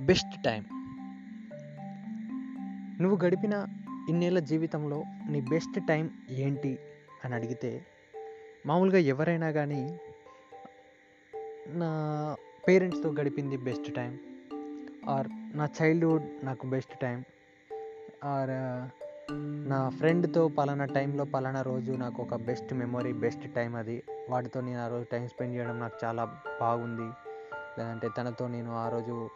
Best time. నువ్వు గడిపిన ఇన్నేళ్ళ జీవితంలో నీ బెస్ట్ టైం ఏంటి అని అడిగితే మామూలుగా ఎవరైనా కానీ నా పేరెంట్స్తో గడిపింది బెస్ట్ టైం ఆర్ నా చైల్డ్హుడ్ నాకు బెస్ట్ టైం ఆర్ నా ఫ్రెండ్తో పలానా టైంలో పలానా రోజు నాకు ఒక బెస్ట్ మెమొరీ బెస్ట్ టైం అది వాటితో నేను ఆ రోజు టైం స్పెండ్ చేయడం నాకు చాలా బాగుంది. లేదంటే తనతో నేను ఆ రోజు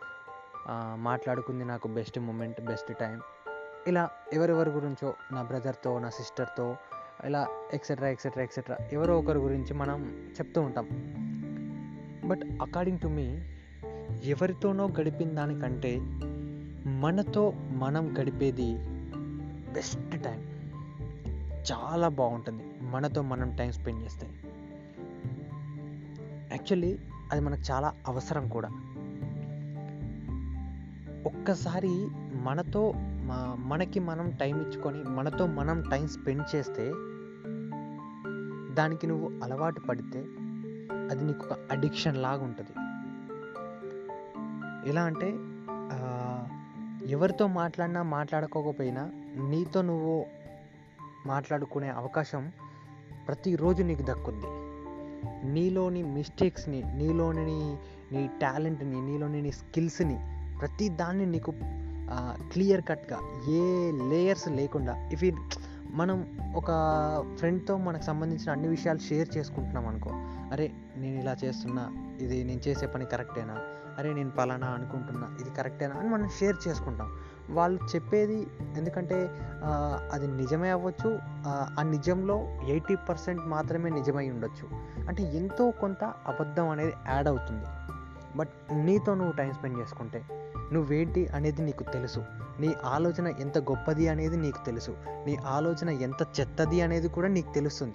మాట్లాడుకుంది నాకు బెస్ట్ మూమెంట్ బెస్ట్ టైం ఇలా ఎవరెవరి గురించో నా బ్రదర్తో నా సిస్టర్తో ఇలా ఎక్సెట్రా ఎక్సెట్రా ఎక్సెట్రా ఎవరో ఒకరి గురించి మనం చెప్తూ ఉంటాం. బట్ అకార్డింగ్ టు మీ ఎవరితోనో గడిపిన దానికంటే మనతో మనం గడిపేది బెస్ట్ టైం చాలా బాగుంటుంది మనతో మనం టైం స్పెండ్ చేస్తే. యాక్చువల్లీ అది మనకు చాలా అవసరం కూడా. ఒక్కసారి మనతో మనకి మనం టైం ఇచ్చుకొని మనతో మనం టైం స్పెండ్ చేస్తే దానికి నువ్వు అలవాటు పడితే అది నీకు ఒక అడిక్షన్ లాగా ఉంటుంది. ఎలా అంటే ఎవరితో మాట్లాడినా మాట్లాడుకోకపోయినా నీతో నువ్వు మాట్లాడుకునే అవకాశం ప్రతిరోజు నీకు దక్కుద్ది. నీలోని మిస్టేక్స్ని నీలోని నీ టాలెంట్ని నీలోని నీ స్కిల్స్ని ప్రతి దాన్ని నీకు క్లియర్ కట్గా ఏ లేయర్స్ లేకుండా ఇఫ్ మనం ఒక ఫ్రెండ్తో మనకు సంబంధించిన అన్ని విషయాలు షేర్ చేసుకుంటున్నాం అనుకో అరే నేను ఇలా చేస్తున్నా ఇది నేను చేసే పని కరెక్టేనా అరే నేను పలానా అనుకుంటున్నా ఇది కరెక్టేనా అని మనం షేర్ చేసుకుంటాం. వాళ్ళు చెప్పేది ఎందుకంటే అది నిజమే అవ్వచ్చు ఆ నిజంలో ఎయిటీ పర్సెంట్ మాత్రమే నిజమై ఉండొచ్చు. అంటే ఎంతో కొంత అబద్ధం అనేది యాడ్ అవుతుంది. బట్ నీతో నువ్వు టైం స్పెండ్ చేసుకుంటే నువ్వేంటి అనేది నీకు తెలుసు. నీ ఆలోచన ఎంత గొప్పది అనేది నీకు తెలుసు. నీ ఆలోచన ఎంత చెత్తది అనేది కూడా నీకు తెలుస్తుంది.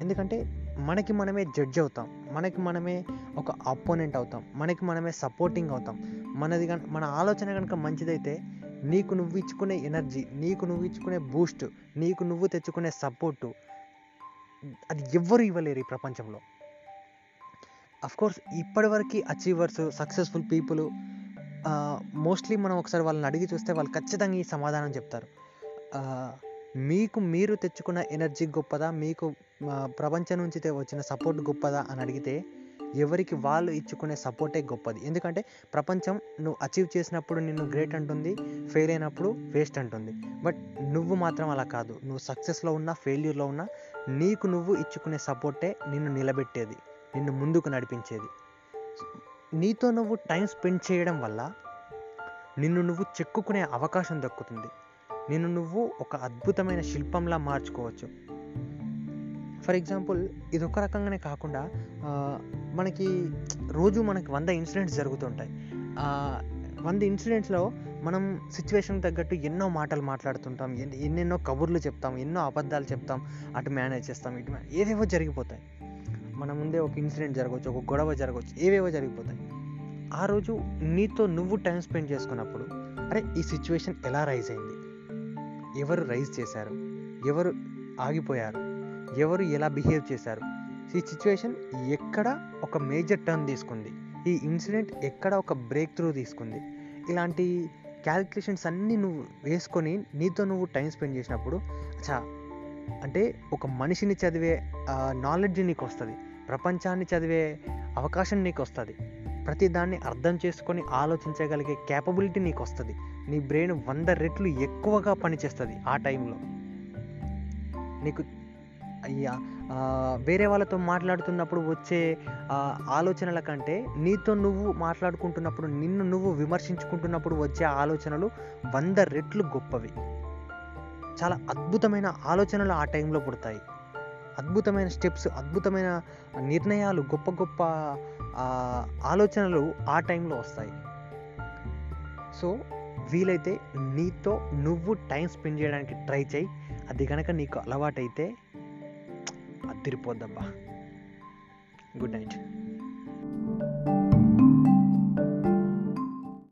ఎందుకంటే మనకి మనమే జడ్జ్ అవుతాం. మనకి మనమే ఒక అపోనెంట్ అవుతాం. మనకి మనమే సపోర్టింగ్ అవుతాం. మనది కనుక మన ఆలోచన కనుక మంచిదైతే నీకు నువ్వు ఇచ్చుకునే ఎనర్జీ నీకు నువ్వు ఇచ్చుకునే బూస్ట్ నీకు నువ్వు తెచ్చుకునే సపోర్టు అది ఎవ్వరు ఇవ్వలేరు ఈ ప్రపంచంలో. అఫ్కోర్స్ ఇప్పటివరకు అచీవర్స్ సక్సెస్ఫుల్ పీపుల్ మోస్ట్లీ మనం ఒకసారి వాళ్ళని అడిగి చూస్తే వాళ్ళు ఖచ్చితంగా ఈ సమాధానం చెప్తారు. మీకు మీరు తెచ్చుకున్న ఎనర్జీ గొప్పదా? మీకు ప్రపంచం నుంచి వచ్చిన సపోర్ట్ గొప్పదా? అని అడిగితే ఎవరికి వాళ్ళు ఇచ్చుకునే సపోర్టే గొప్పది. ఎందుకంటే ప్రపంచం నువ్వు అచీవ్ చేసినప్పుడు నిన్ను గ్రేట్ అంటుంది ఫెయిల్ అయినప్పుడు వేస్ట్ అంటుంది. బట్ నువ్వు మాత్రం అలా కాదు. నువ్వు సక్సెస్లో ఉన్నా ఫెయిల్యూర్లో ఉన్నా నీకు నువ్వు ఇచ్చుకునే సపోర్టే నిన్ను నిలబెట్టేది నిన్ను ముందుకు నడిపించేది. నీతో నువ్వు టైం స్పెండ్ చేయడం వల్ల నిన్ను నువ్వు చెక్కుకునే అవకాశం దక్కుతుంది. నిన్ను నువ్వు ఒక అద్భుతమైన శిల్పంలా మార్చుకోవచ్చు. ఫర్ ఎగ్జాంపుల్ ఇది ఒక రకంగానే కాకుండా మనకి రోజు మనకి వంద ఇన్సిడెంట్స్ జరుగుతుంటాయి. వంద ఇన్సిడెంట్స్లో మనం సిచ్యువేషన్ తగ్గట్టు ఎన్నో మాటలు మాట్లాడుతుంటాం. ఎన్నెన్నో కబుర్లు చెప్తాం. ఎన్నో అబద్ధాలు చెప్తాం. అటు మేనేజ్ చేస్తాం. ఇటు ఏవేవో జరిగిపోతాయి. మన ముందే ఒక ఇన్సిడెంట్ జరగవచ్చు ఒక గొడవ జరగవచ్చు ఏవేవో జరిగిపోతాయి. ఆ రోజు నీతో నువ్వు టైం స్పెండ్ చేసుకున్నప్పుడు అరే ఈ సిచ్యువేషన్ ఎలా రైజ్ అయింది? ఎవరు రైజ్ చేశారు? ఎవరు ఆగిపోయారు? ఎవరు ఎలా బిహేవ్ చేశారు? ఈ సిచ్యువేషన్ ఎక్కడ ఒక మేజర్ టర్న్ తీసుకుంది? ఈ ఇన్సిడెంట్ ఎక్కడ ఒక బ్రేక్ త్రూ తీసుకుంది? ఇలాంటి క్యాలిక్యులేషన్స్ అన్నీ నువ్వు వేసుకొని నీతో నువ్వు టైం స్పెండ్ చేసినప్పుడు అచ్చా అంటే ఒక మనిషిని చదివే నాలెడ్జ్ నీకు వస్తుంది ప్రపంచాన్ని చదివే అవకాశం నీకు వస్తుంది ప్రతి దాన్ని అర్థం చేసుకొని ఆలోచించగలిగే క్యాపబిలిటీ నీకు వస్తుంది నీ బ్రెయిన్ వంద రెట్లు ఎక్కువగా పనిచేస్తుంది ఆ టైంలో. నీకు అయ్యా వేరే వాళ్ళతో మాట్లాడుతున్నప్పుడు వచ్చే ఆలోచనల కంటే నీతో నువ్వు మాట్లాడుకుంటున్నప్పుడు నిన్ను నువ్వు విమర్శించుకుంటున్నప్పుడు వచ్చే ఆలోచనలు వంద రెట్లు గొప్పవి. చాలా అద్భుతమైన ఆలోచనలు ఆ టైంలో పుడతాయి. అద్భుతమైన స్టెప్స్ అద్భుతమైన నిర్ణయాలు గొప్ప గొప్ప ఆలోచనలు ఆ టైంలో వస్తాయి. సో వీలైతే నీతో నువ్వు టైం స్పెండ్ చేయడానికి ట్రై చేయి. అది కనుక నీకు అలవాటైతే అదిరిపోద్దబ్బా. Good night.